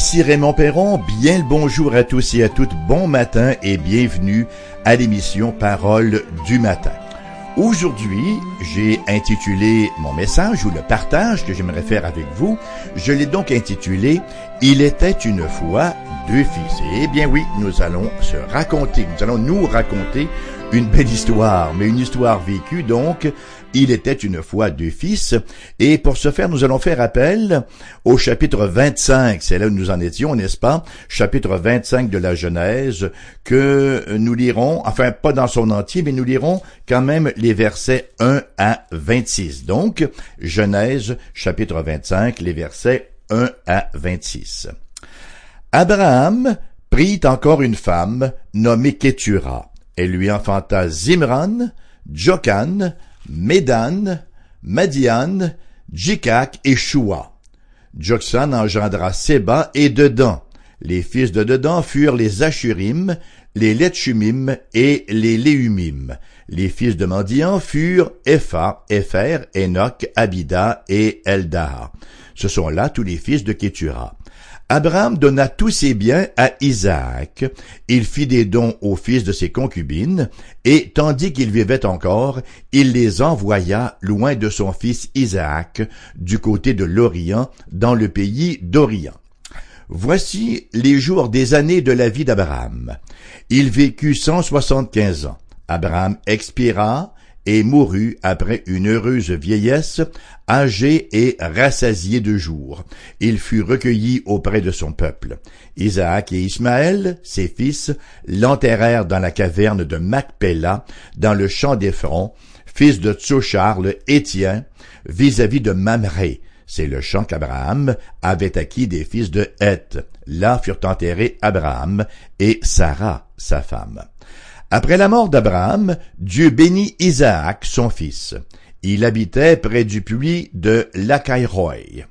Ici Raymond Perron, bien le bonjour à tous et à toutes, bon matin et bienvenue à l'émission Parole du matin. Aujourd'hui, j'ai intitulé mon message ou le partage que j'aimerais faire avec vous, je l'ai donc intitulé Il était une fois deux fils. Eh bien oui, nous allons se raconter, nous allons nous raconter une belle histoire, mais une histoire vécue donc il était une fois deux fils, et pour ce faire, nous allons faire appel au chapitre 25, c'est là où nous en étions, n'est-ce pas? Chapitre 25 de la Genèse, que nous lirons, enfin pas dans son entier, mais nous lirons quand même les versets 1 à 26. Donc, Genèse, chapitre 25, les versets 1 à 26. Abraham prit encore une femme nommée Ketura. Elle lui enfanta Zimran, Jokan, Médan, Madian, Jikak et Shua. Joksan engendra Seba et Dedan. Les fils de Dedan furent les Ashurim, les Letchumim et les Léumim. Les fils de Mandian furent Epha, Epher, Enoch, Abida et Eldah. Ce sont là tous les fils de Ketura. Abraham donna tous ses biens à Isaac, il fit des dons aux fils de ses concubines, et tandis qu'il vivait encore, il les envoya loin de son fils Isaac, du côté de l'Orient, dans le pays d'Orient. Voici les jours des années de la vie d'Abraham. Il vécut cent soixante-quinze ans. Abraham expira, et mourut après une heureuse vieillesse, âgé et rassasié de jours. Il fut recueilli auprès de son peuple. Isaac et Ismaël, ses fils, l'enterrèrent dans la caverne de Macpéla, dans le champ d'Ephron, fils de Tsochar le Étien, vis-à-vis de Mamré. C'est le champ qu'Abraham avait acquis des fils de Heth. Là furent enterrés Abraham et Sarah, sa femme. Après la mort d'Abraham, Dieu bénit Isaac, son fils. Il habitait près du puits de Lacaïroï.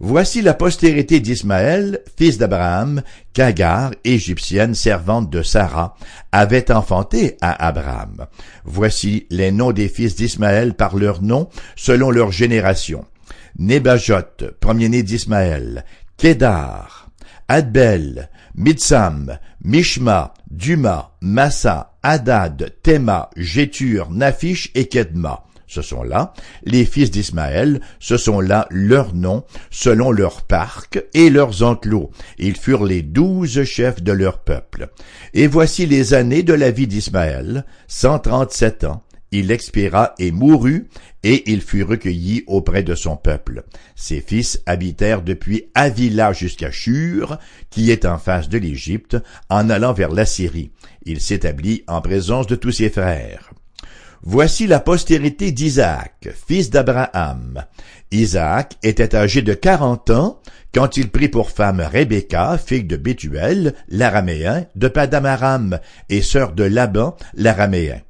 Voici la postérité d'Ismaël, fils d'Abraham, qu'Agar, égyptienne servante de Sarah, avait enfanté à Abraham. Voici les noms des fils d'Ismaël par leurs noms, selon leur génération. Nebajot, premier-né d'Ismaël, Kédar, Adbel, Mitsam, Mishma, Duma, Massa, Hadad, Tema, Jétur, Nafish et Kedma. Ce sont là les fils d'Ismaël, ce sont là leurs noms, selon leurs parcs et leurs enclos. Ils furent les douze chefs de leur peuple. Et voici les années de la vie d'Ismaël, cent trente-sept ans. Il expira et mourut, et il fut recueilli auprès de son peuple. Ses fils habitèrent depuis Avila jusqu'à Shur, qui est en face de l'Égypte, en allant vers l'Assyrie. Il s'établit en présence de tous ses frères. Voici la postérité d'Isaac, fils d'Abraham. Isaac était âgé de quarante ans quand il prit pour femme Rebecca, fille de Bethuel, l'araméen, de Padamaram, et sœur de Laban, l'araméen.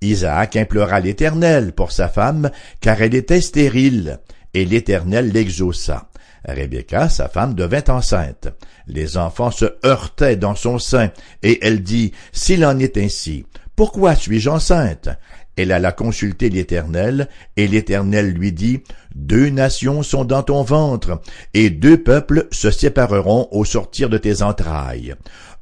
Isaac implora l'Éternel pour sa femme, car elle était stérile, et l'Éternel l'exauça. Rebecca, sa femme, devint enceinte. Les enfants se heurtaient dans son sein, et elle dit, S'il en est ainsi, pourquoi suis-je enceinte? Elle alla consulter l'Éternel, et l'Éternel lui dit, Deux nations sont dans ton ventre, et deux peuples se sépareront au sortir de tes entrailles.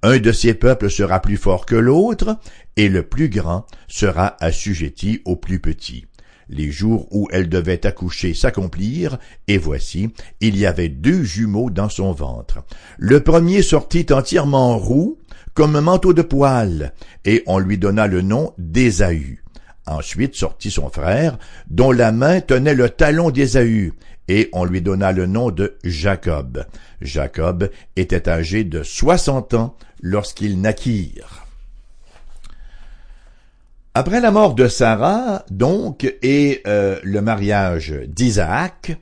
Un de ces peuples sera plus fort que l'autre, et le plus grand sera assujetti au plus petit. Les jours où elle devait accoucher s'accomplirent, et voici, il y avait deux jumeaux dans son ventre. Le premier sortit entièrement roux, comme un manteau de poil, et on lui donna le nom d'Ésaü. Ensuite sortit son frère, dont la main tenait le talon d'Ésaü, et on lui donna le nom de Jacob. Jacob était âgé de soixante ans lorsqu'ils naquirent. Après la mort de Sarah, donc, et euh, le mariage d'Isaac,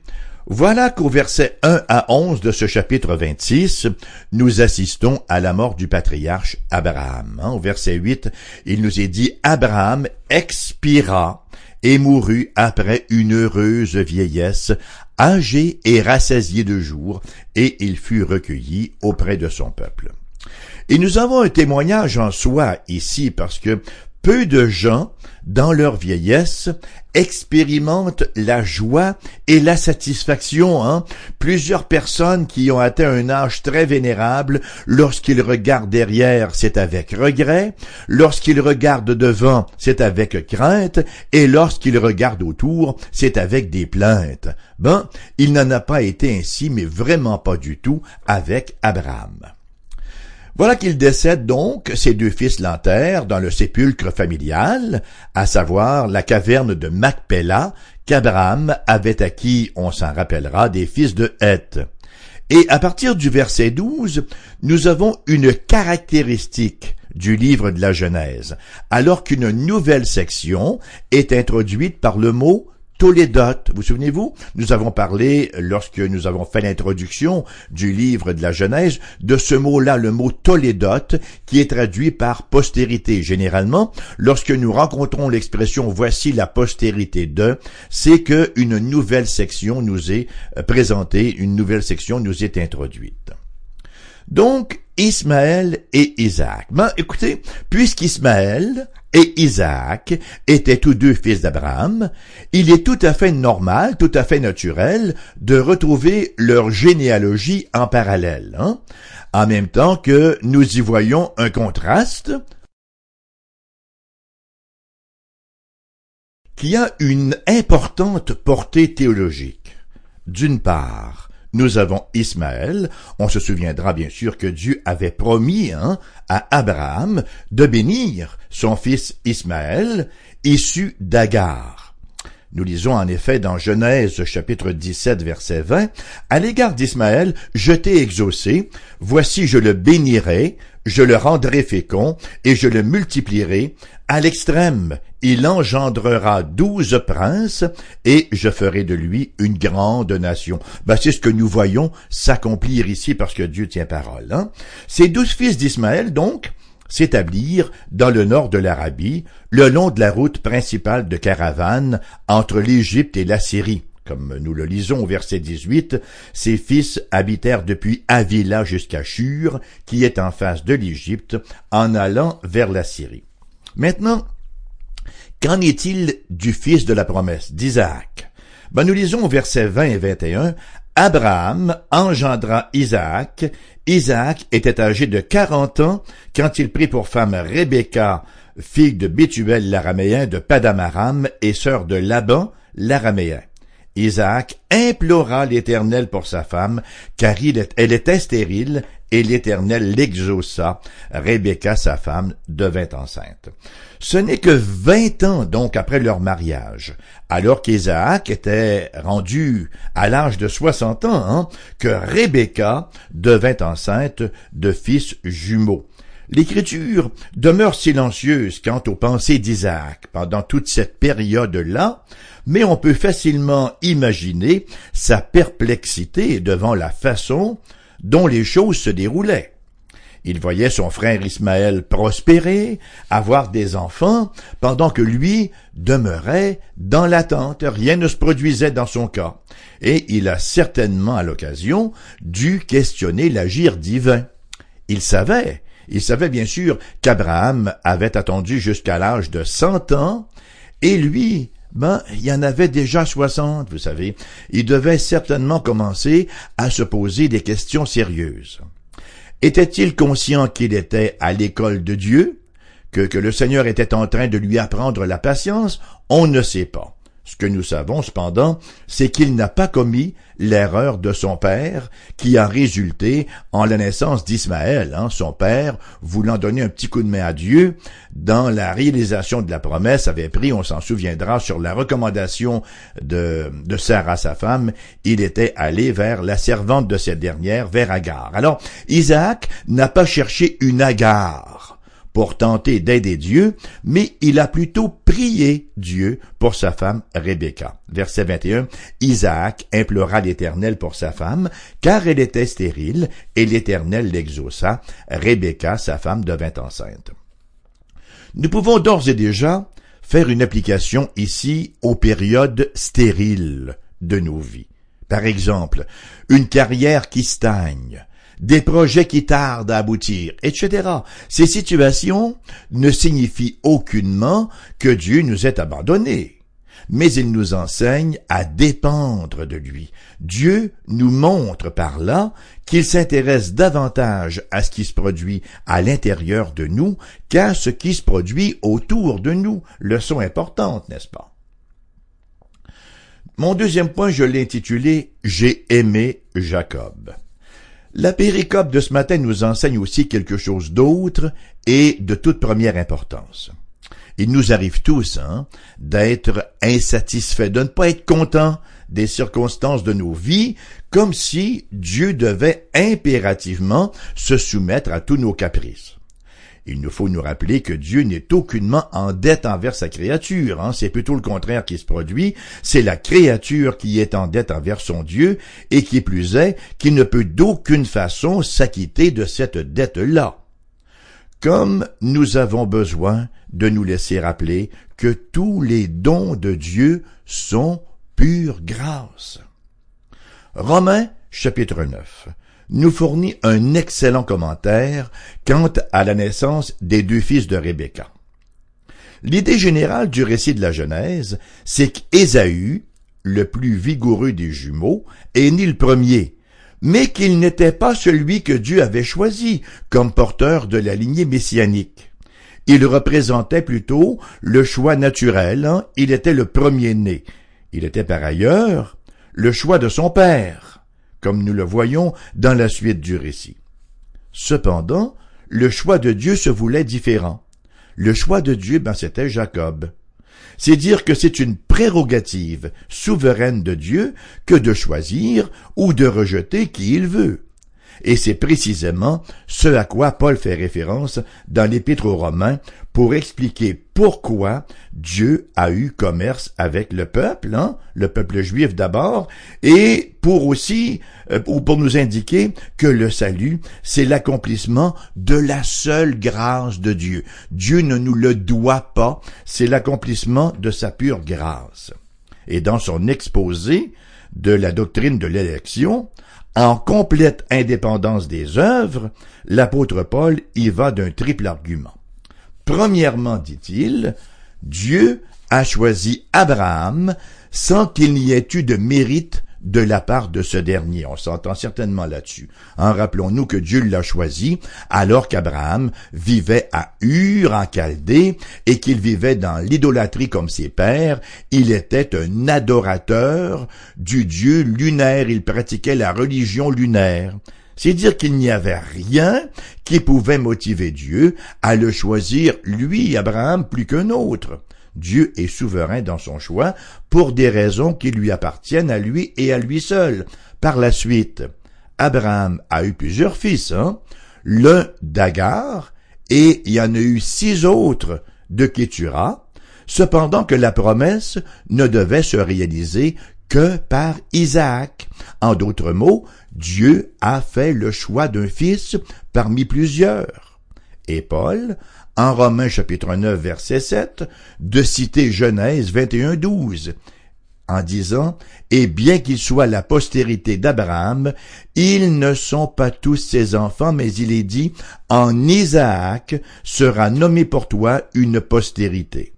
voilà qu'au verset 1 à 11 de ce chapitre 26, nous assistons à la mort du patriarche Abraham. Hein, au verset 8, il nous est dit Abraham expira et mourut après une heureuse vieillesse, âgé et rassasié de jours, et il fut recueilli auprès de son peuple. Et nous avons un témoignage en soi ici parce que peu de gens, dans leur vieillesse, expérimentent la joie et la satisfaction. Hein? Plusieurs personnes qui ont atteint un âge très vénérable, lorsqu'ils regardent derrière, c'est avec regret, lorsqu'ils regardent devant, c'est avec crainte, et lorsqu'ils regardent autour, c'est avec des plaintes. Ben, il n'en a pas été ainsi, mais vraiment pas du tout, avec Abraham. Voilà qu'il décède donc, ses deux fils l'enterrent dans le sépulcre familial, à savoir la caverne de Macpéla, qu'Abraham avait acquis, on s'en rappellera, des fils de Heth. Et à partir du verset 12, nous avons une caractéristique du livre de la Genèse, alors qu'une nouvelle section est introduite par le mot Tolédote. Vous souvenez-vous? Nous avons parlé, lorsque nous avons fait l'introduction du livre de la Genèse, de ce mot-là, le mot Tolédote, qui est traduit par postérité. Généralement, lorsque nous rencontrons l'expression voici la postérité de, c'est que une nouvelle section nous est présentée, une nouvelle section nous est introduite. Donc, Ismaël et Isaac. Ben, écoutez, puisqu'Ismaël et Isaac étaient tous deux fils d'Abraham, il est tout à fait normal, tout à fait naturel de retrouver leur généalogie en parallèle, hein? en même temps que nous y voyons un contraste qui a une importante portée théologique. D'une part, nous avons Ismaël. On se souviendra bien sûr que Dieu avait promis hein, à Abraham de bénir son fils Ismaël, issu d'Agar. Nous lisons en effet dans Genèse chapitre 17 verset 20, À l'égard d'Ismaël, je t'ai exaucé, voici je le bénirai, je le rendrai fécond, et je le multiplierai, à l'extrême, il engendrera douze princes, et je ferai de lui une grande nation. Ben, c'est ce que nous voyons s'accomplir ici parce que Dieu tient parole. Hein? Ces douze fils d'Ismaël, donc, s'établirent dans le nord de l'Arabie, le long de la route principale de caravane entre l'Égypte et la Syrie. Comme nous le lisons au verset 18, ses fils habitèrent depuis Avila jusqu'à Shur, qui est en face de l'Égypte, en allant vers la Syrie. Maintenant, qu'en est-il du fils de la promesse, d'Isaac? Ben, nous lisons au verset 20 et 21, Abraham engendra Isaac. Isaac était âgé de quarante ans quand il prit pour femme Rebecca, fille de Bethuel l'araméen de Padamaram et sœur de Laban l'araméen. Isaac implora l'Éternel pour sa femme, car elle était stérile, et l'Éternel l'exauça. Rebecca, sa femme, devint enceinte. Ce n'est que vingt ans donc après leur mariage, alors qu'Isaac était rendu à l'âge de soixante ans, hein, que Rebecca devint enceinte de fils jumeaux. L'Écriture demeure silencieuse quant aux pensées d'Isaac pendant toute cette période-là, mais on peut facilement imaginer sa perplexité devant la façon dont les choses se déroulaient. Il voyait son frère Ismaël prospérer, avoir des enfants, pendant que lui demeurait dans l'attente, rien ne se produisait dans son cas, et il a certainement à l'occasion dû questionner l'agir divin. Il savait, il savait bien sûr qu'Abraham avait attendu jusqu'à l'âge de cent ans, et lui, ben, il y en avait déjà soixante, vous savez. Il devait certainement commencer à se poser des questions sérieuses. Était-il conscient qu'il était à l'école de Dieu, que le Seigneur était en train de lui apprendre la patience? On ne sait pas. Ce que nous savons cependant, c'est qu'il n'a pas commis l'erreur de son père qui a résulté en la naissance d'Ismaël, hein, son père voulant donner un petit coup de main à Dieu dans la réalisation de la promesse avait pris, on s'en souviendra, sur la recommandation de, de Sarah, sa femme, il était allé vers la servante de cette dernière, vers Agar. Alors, Isaac n'a pas cherché une Agar pour tenter d'aider Dieu, mais il a plutôt prié Dieu pour sa femme Rebecca. Verset 21, Isaac implora l'Éternel pour sa femme, car elle était stérile, et l'Éternel l'exauça. Rebecca, sa femme, devint enceinte. Nous pouvons d'ores et déjà faire une application ici aux périodes stériles de nos vies. Par exemple, une carrière qui stagne, des projets qui tardent à aboutir, etc. Ces situations ne signifient aucunement que Dieu nous ait abandonnés, mais il nous enseigne à dépendre de lui. Dieu nous montre par là qu'il s'intéresse davantage à ce qui se produit à l'intérieur de nous qu'à ce qui se produit autour de nous. Leçon importante, n'est-ce pas? Mon deuxième point, je l'ai intitulé J'ai aimé Jacob. La péricope de ce matin nous enseigne aussi quelque chose d'autre et de toute première importance. Il nous arrive tous hein, d'être insatisfaits, de ne pas être contents des circonstances de nos vies, comme si Dieu devait impérativement se soumettre à tous nos caprices. Il nous faut nous rappeler que Dieu n'est aucunement en dette envers sa créature. Hein. C'est plutôt le contraire qui se produit. C'est la créature qui est en dette envers son Dieu et qui plus est qu'il ne peut d'aucune façon s'acquitter de cette dette-là. Comme nous avons besoin de nous laisser rappeler que tous les dons de Dieu sont pure grâce. Romains chapitre 9 nous fournit un excellent commentaire quant à la naissance des deux fils de Rebecca. L'idée générale du récit de la Genèse, c'est qu'Ésaü, le plus vigoureux des jumeaux, est né le premier, mais qu'il n'était pas celui que Dieu avait choisi comme porteur de la lignée messianique. Il représentait plutôt le choix naturel, hein. il était le premier-né. Il était par ailleurs le choix de son père comme nous le voyons dans la suite du récit. Cependant, le choix de Dieu se voulait différent. Le choix de Dieu, ben, c'était Jacob. C'est dire que c'est une prérogative souveraine de Dieu que de choisir ou de rejeter qui il veut. Et c'est précisément ce à quoi Paul fait référence dans l'Épître aux Romains pour expliquer pourquoi Dieu a eu commerce avec le peuple, hein, le peuple juif d'abord, et pour aussi, euh, ou pour nous indiquer que le salut, c'est l'accomplissement de la seule grâce de Dieu. Dieu ne nous le doit pas, c'est l'accomplissement de sa pure grâce. Et dans son exposé de la doctrine de l'élection, en complète indépendance des œuvres, l'apôtre Paul y va d'un triple argument. Premièrement, dit-il, Dieu a choisi Abraham sans qu'il n'y ait eu de mérite de la part de ce dernier. On s'entend certainement là-dessus. Rappelons-nous que Dieu l'a choisi alors qu'Abraham vivait à Ur en Chaldée et qu'il vivait dans l'idolâtrie comme ses pères. Il était un adorateur du Dieu lunaire. Il pratiquait la religion lunaire. C'est dire qu'il n'y avait rien qui pouvait motiver Dieu à le choisir, lui, Abraham, plus qu'un autre. Dieu est souverain dans son choix pour des raisons qui lui appartiennent à lui et à lui seul. Par la suite, Abraham a eu plusieurs fils, hein? l'un d'Agar, et il y en a eu six autres de Kétura, cependant que la promesse ne devait se réaliser que par Isaac. En d'autres mots, Dieu a fait le choix d'un fils parmi plusieurs. Et Paul en Romains chapitre 9 verset 7 de citer Genèse 21 12 en disant Et bien qu'ils soient la postérité d'Abraham, ils ne sont pas tous ses enfants, mais il est dit En Isaac sera nommé pour toi une postérité.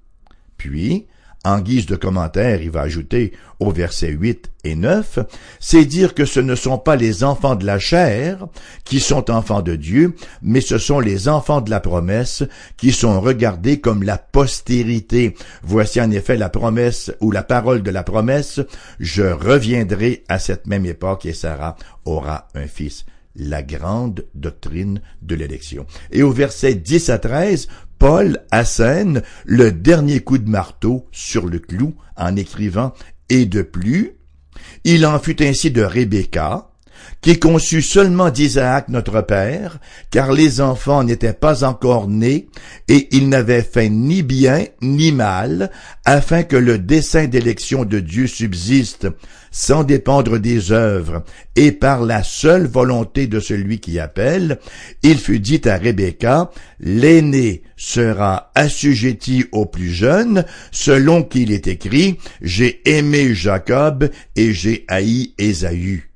Puis, en guise de commentaire, il va ajouter au verset 8 et 9, c'est dire que ce ne sont pas les enfants de la chair qui sont enfants de Dieu, mais ce sont les enfants de la promesse qui sont regardés comme la postérité. Voici en effet la promesse ou la parole de la promesse, je reviendrai à cette même époque et Sarah aura un fils la grande doctrine de l'élection. Et au verset 10 à 13, Paul assène le dernier coup de marteau sur le clou en écrivant Et de plus, il en fut ainsi de Rebecca, qui conçut seulement d'Isaac notre père, car les enfants n'étaient pas encore nés, et il n'avait fait ni bien ni mal, afin que le dessein d'élection de Dieu subsiste, sans dépendre des œuvres, et par la seule volonté de celui qui appelle, il fut dit à Rebecca, l'aîné sera assujetti au plus jeune, selon qu'il est écrit, j'ai aimé Jacob et j'ai haï Ésaü.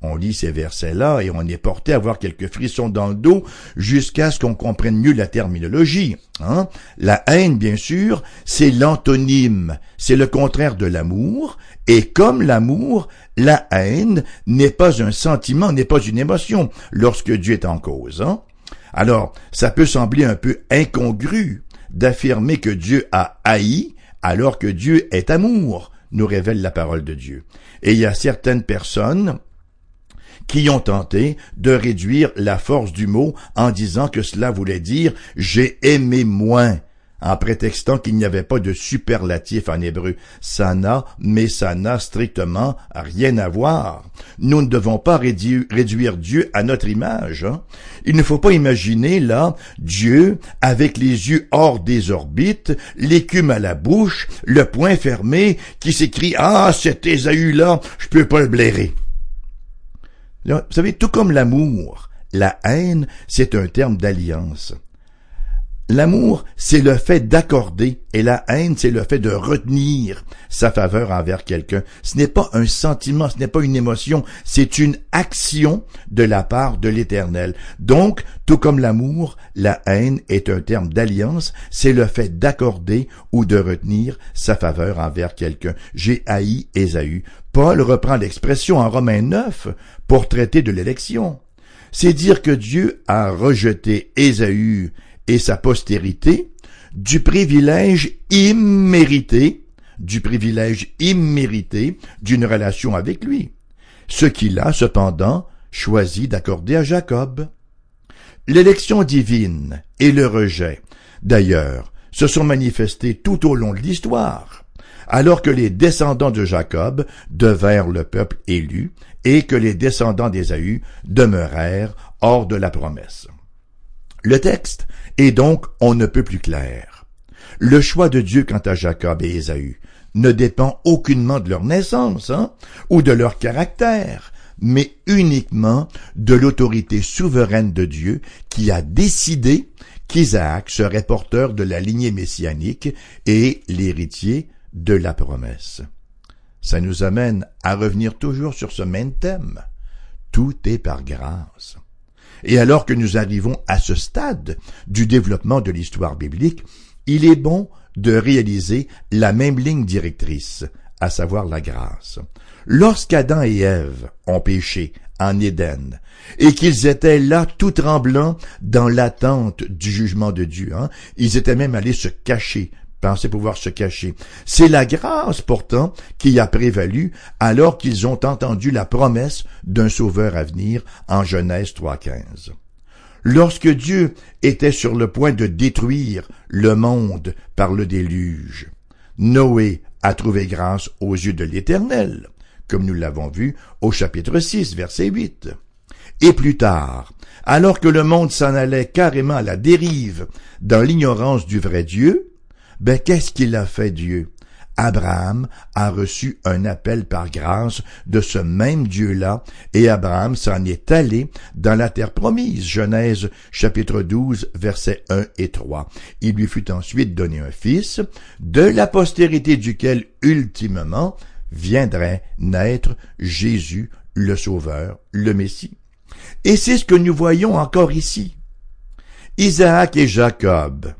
On lit ces versets-là et on est porté à avoir quelques frissons dans le dos jusqu'à ce qu'on comprenne mieux la terminologie. Hein? La haine, bien sûr, c'est l'antonyme, c'est le contraire de l'amour, et comme l'amour, la haine n'est pas un sentiment, n'est pas une émotion lorsque Dieu est en cause. Hein? Alors, ça peut sembler un peu incongru d'affirmer que Dieu a haï alors que Dieu est amour, nous révèle la parole de Dieu. Et il y a certaines personnes qui ont tenté de réduire la force du mot en disant que cela voulait dire j'ai aimé moins en prétextant qu'il n'y avait pas de superlatif en hébreu. Ça n'a, mais ça n'a strictement rien à voir. Nous ne devons pas réduire Dieu à notre image. Hein. Il ne faut pas imaginer là Dieu avec les yeux hors des orbites, l'écume à la bouche, le poing fermé, qui s'écrit Ah, cet Ésaü-là, je peux pas le blairer. Vous savez, tout comme l'amour, la haine, c'est un terme d'alliance. L'amour, c'est le fait d'accorder et la haine, c'est le fait de retenir sa faveur envers quelqu'un. Ce n'est pas un sentiment, ce n'est pas une émotion, c'est une action de la part de l'Éternel. Donc, tout comme l'amour, la haine est un terme d'alliance, c'est le fait d'accorder ou de retenir sa faveur envers quelqu'un. J'ai haï Ésaü. Paul reprend l'expression en Romains 9 pour traiter de l'élection. C'est dire que Dieu a rejeté Ésaü et sa postérité du privilège immérité, du privilège immérité d'une relation avec lui, ce qu'il a cependant choisi d'accorder à Jacob. L'élection divine et le rejet, d'ailleurs, se sont manifestés tout au long de l'histoire, alors que les descendants de Jacob devinrent le peuple élu et que les descendants d'Ésaü demeurèrent hors de la promesse. Le texte est donc on ne peut plus clair. Le choix de Dieu quant à Jacob et Ésaü ne dépend aucunement de leur naissance hein, ou de leur caractère, mais uniquement de l'autorité souveraine de Dieu qui a décidé qu'Isaac serait porteur de la lignée messianique et l'héritier de la promesse. Ça nous amène à revenir toujours sur ce même thème. Tout est par grâce. Et alors que nous arrivons à ce stade du développement de l'histoire biblique, il est bon de réaliser la même ligne directrice, à savoir la grâce. Lorsqu'Adam et Ève ont péché en Éden, et qu'ils étaient là tout tremblants dans l'attente du jugement de Dieu, hein, ils étaient même allés se cacher pensaient pouvoir se cacher. C'est la grâce pourtant qui a prévalu alors qu'ils ont entendu la promesse d'un sauveur à venir en Genèse 3.15. Lorsque Dieu était sur le point de détruire le monde par le déluge, Noé a trouvé grâce aux yeux de l'Éternel, comme nous l'avons vu au chapitre 6, verset 8. Et plus tard, alors que le monde s'en allait carrément à la dérive dans l'ignorance du vrai Dieu, ben qu'est-ce qu'il a fait Dieu? Abraham a reçu un appel par grâce de ce même Dieu-là, et Abraham s'en est allé dans la terre promise. Genèse chapitre 12 versets 1 et 3. Il lui fut ensuite donné un fils, de la postérité duquel ultimement viendrait naître Jésus, le Sauveur, le Messie. Et c'est ce que nous voyons encore ici. Isaac et Jacob,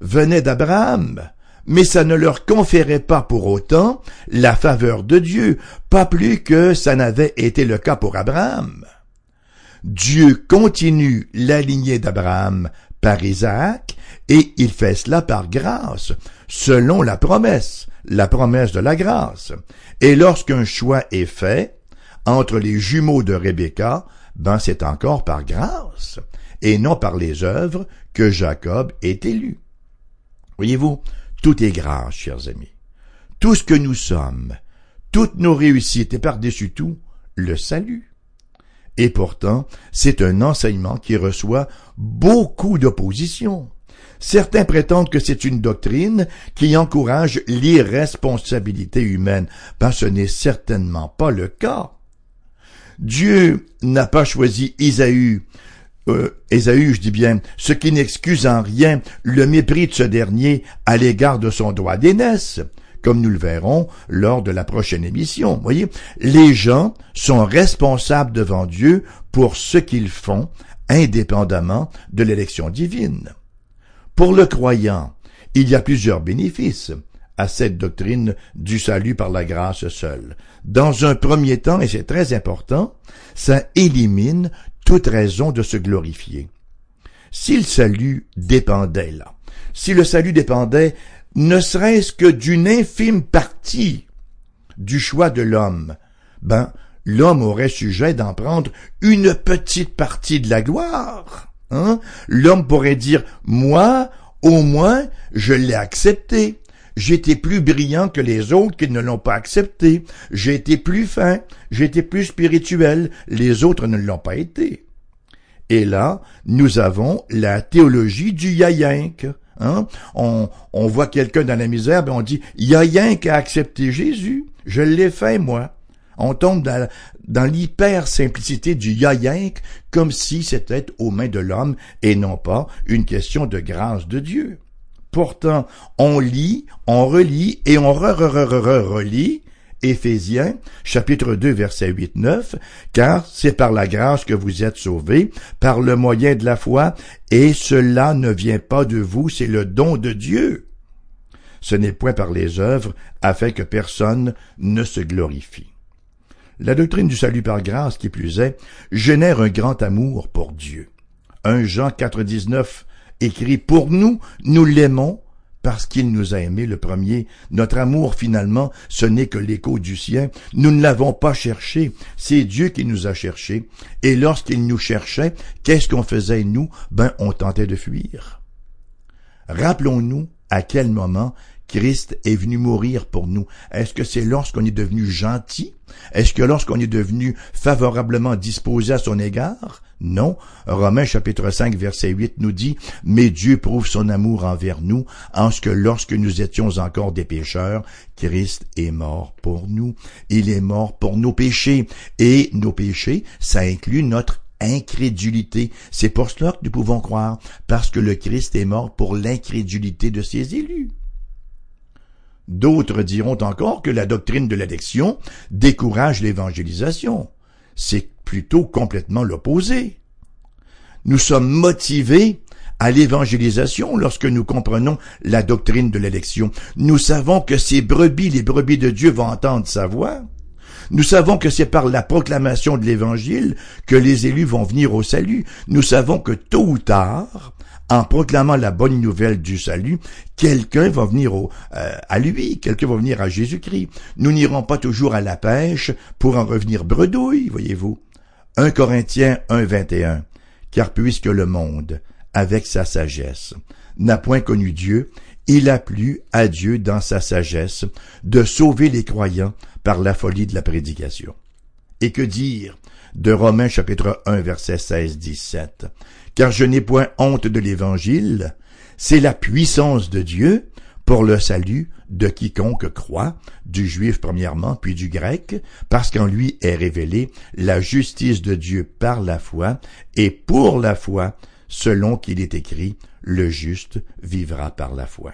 venait d'Abraham, mais ça ne leur conférait pas pour autant la faveur de Dieu, pas plus que ça n'avait été le cas pour Abraham. Dieu continue la lignée d'Abraham par Isaac, et il fait cela par grâce, selon la promesse, la promesse de la grâce. Et lorsqu'un choix est fait entre les jumeaux de Rebecca, ben c'est encore par grâce, et non par les œuvres que Jacob est élu. Voyez-vous, tout est grâce, chers amis. Tout ce que nous sommes, toutes nos réussites et par-dessus tout, le salut. Et pourtant, c'est un enseignement qui reçoit beaucoup d'opposition. Certains prétendent que c'est une doctrine qui encourage l'irresponsabilité humaine. Ben, ce n'est certainement pas le cas. Dieu n'a pas choisi Isaïe euh, je dis bien, ce qui n'excuse en rien le mépris de ce dernier à l'égard de son droit d'aînesse, comme nous le verrons lors de la prochaine émission. Voyez, les gens sont responsables devant Dieu pour ce qu'ils font, indépendamment de l'élection divine. Pour le croyant, il y a plusieurs bénéfices à cette doctrine du salut par la grâce seule. Dans un premier temps, et c'est très important, ça élimine toute raison de se glorifier. Si le salut dépendait là, si le salut dépendait ne serait-ce que d'une infime partie du choix de l'homme, ben, l'homme aurait sujet d'en prendre une petite partie de la gloire. Hein? L'homme pourrait dire, moi, au moins, je l'ai accepté. J'étais plus brillant que les autres qui ne l'ont pas accepté. Été plus fin, été plus spirituel. Les autres ne l'ont pas été. Et là, nous avons la théologie du yaïnk. Hein? On, voit quelqu'un dans la misère, ben on dit, yaïnk a accepté Jésus. Je l'ai fait, moi. On tombe dans, dans l'hyper simplicité du yaïnk comme si c'était aux mains de l'homme et non pas une question de grâce de Dieu. Pourtant, on lit, on relit et on re, re, re, re, relit Éphésiens, chapitre 2, verset 8-9, car c'est par la grâce que vous êtes sauvés, par le moyen de la foi, et cela ne vient pas de vous, c'est le don de Dieu. Ce n'est point par les œuvres, afin que personne ne se glorifie. La doctrine du salut par grâce, qui plus est, génère un grand amour pour Dieu. 1 Jean 4, 19 écrit Pour nous, nous l'aimons parce qu'il nous a aimés le premier. Notre amour, finalement, ce n'est que l'écho du sien. Nous ne l'avons pas cherché, c'est Dieu qui nous a cherchés. Et lorsqu'il nous cherchait, qu'est-ce qu'on faisait, nous? Ben, on tentait de fuir. Rappelons-nous à quel moment Christ est venu mourir pour nous. Est-ce que c'est lorsqu'on est devenu gentil? Est-ce que lorsqu'on est devenu favorablement disposé à son égard? Non. Romains chapitre 5 verset 8 nous dit, Mais Dieu prouve son amour envers nous, en ce que lorsque nous étions encore des pécheurs, Christ est mort pour nous. Il est mort pour nos péchés. Et nos péchés, ça inclut notre incrédulité. C'est pour cela que nous pouvons croire, parce que le Christ est mort pour l'incrédulité de ses élus. D'autres diront encore que la doctrine de l'élection décourage l'évangélisation. C'est plutôt complètement l'opposé. Nous sommes motivés à l'évangélisation lorsque nous comprenons la doctrine de l'élection. Nous savons que ces brebis, les brebis de Dieu, vont entendre sa voix. Nous savons que c'est par la proclamation de l'Évangile que les élus vont venir au salut. Nous savons que tôt ou tard, en proclamant la bonne nouvelle du salut, quelqu'un va venir euh, à lui, quelqu'un va venir à Jésus-Christ. Nous n'irons pas toujours à la pêche pour en revenir bredouille, voyez-vous. 1 Corinthiens 1, 21. Car puisque le monde, avec sa sagesse, n'a point connu Dieu, il a plu à Dieu dans sa sagesse de sauver les croyants par la folie de la prédication. Et que dire de Romains chapitre 1 verset 16 17 car je n'ai point honte de l'Évangile, c'est la puissance de Dieu pour le salut de quiconque croit, du juif premièrement, puis du grec, parce qu'en lui est révélée la justice de Dieu par la foi, et pour la foi, selon qu'il est écrit, le juste vivra par la foi.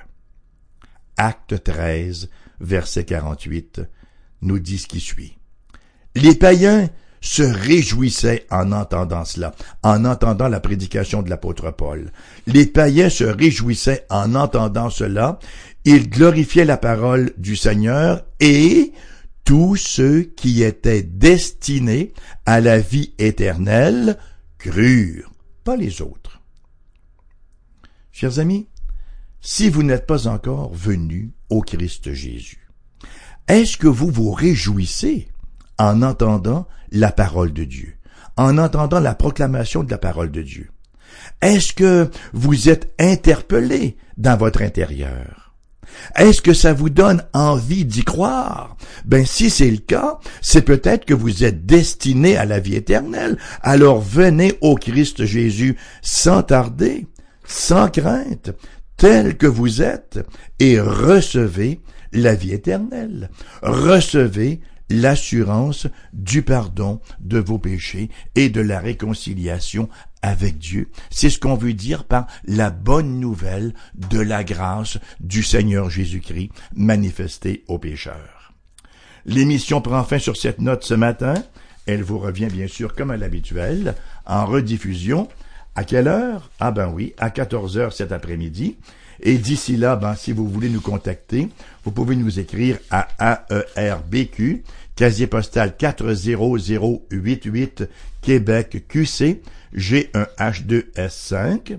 Acte 13, verset 48, nous dit ce qui suit. Les païens se réjouissaient en entendant cela, en entendant la prédication de l'apôtre Paul. Les païens se réjouissaient en entendant cela, ils glorifiaient la parole du Seigneur et tous ceux qui étaient destinés à la vie éternelle crurent, pas les autres. Chers amis, si vous n'êtes pas encore venus au Christ Jésus, est-ce que vous vous réjouissez en entendant la parole de Dieu, en entendant la proclamation de la parole de Dieu? Est-ce que vous êtes interpellé dans votre intérieur? Est-ce que ça vous donne envie d'y croire? Ben, si c'est le cas, c'est peut-être que vous êtes destiné à la vie éternelle. Alors venez au Christ Jésus sans tarder, sans crainte, tel que vous êtes, et recevez la vie éternelle. Recevez l'assurance du pardon de vos péchés et de la réconciliation avec Dieu. C'est ce qu'on veut dire par la bonne nouvelle de la grâce du Seigneur Jésus-Christ manifestée aux pécheurs. L'émission prend fin sur cette note ce matin. Elle vous revient bien sûr comme à l'habituel en rediffusion. À quelle heure? Ah ben oui, à 14 heures cet après-midi. Et d'ici là, ben, si vous voulez nous contacter, vous pouvez nous écrire à AERBQ, casier postal 40088, Québec QC, G1H2S5.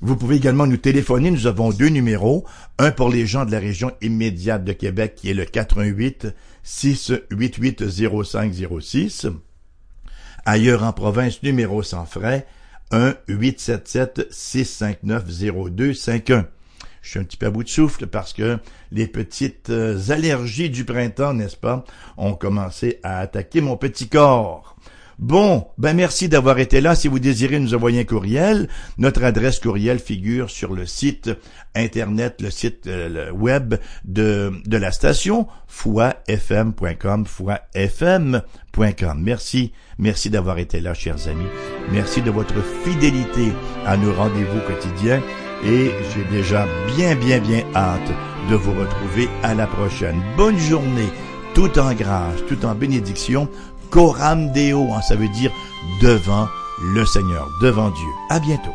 Vous pouvez également nous téléphoner. Nous avons deux numéros. Un pour les gens de la région immédiate de Québec qui est le 88 688 0506. Ailleurs en province, numéro sans frais 1 877 659 0251. Je suis un petit peu à bout de souffle parce que les petites euh, allergies du printemps, n'est-ce pas, ont commencé à attaquer mon petit corps. Bon, ben merci d'avoir été là. Si vous désirez nous envoyer un courriel, notre adresse courriel figure sur le site internet, le site euh, web de, de la station, foifm.com, foifm.com. Merci, merci d'avoir été là, chers amis. Merci de votre fidélité à nos rendez-vous quotidiens et j'ai déjà bien, bien, bien hâte de vous retrouver à la prochaine. Bonne journée, tout en grâce, tout en bénédiction coram deo, hein, ça veut dire devant le Seigneur, devant Dieu. À bientôt.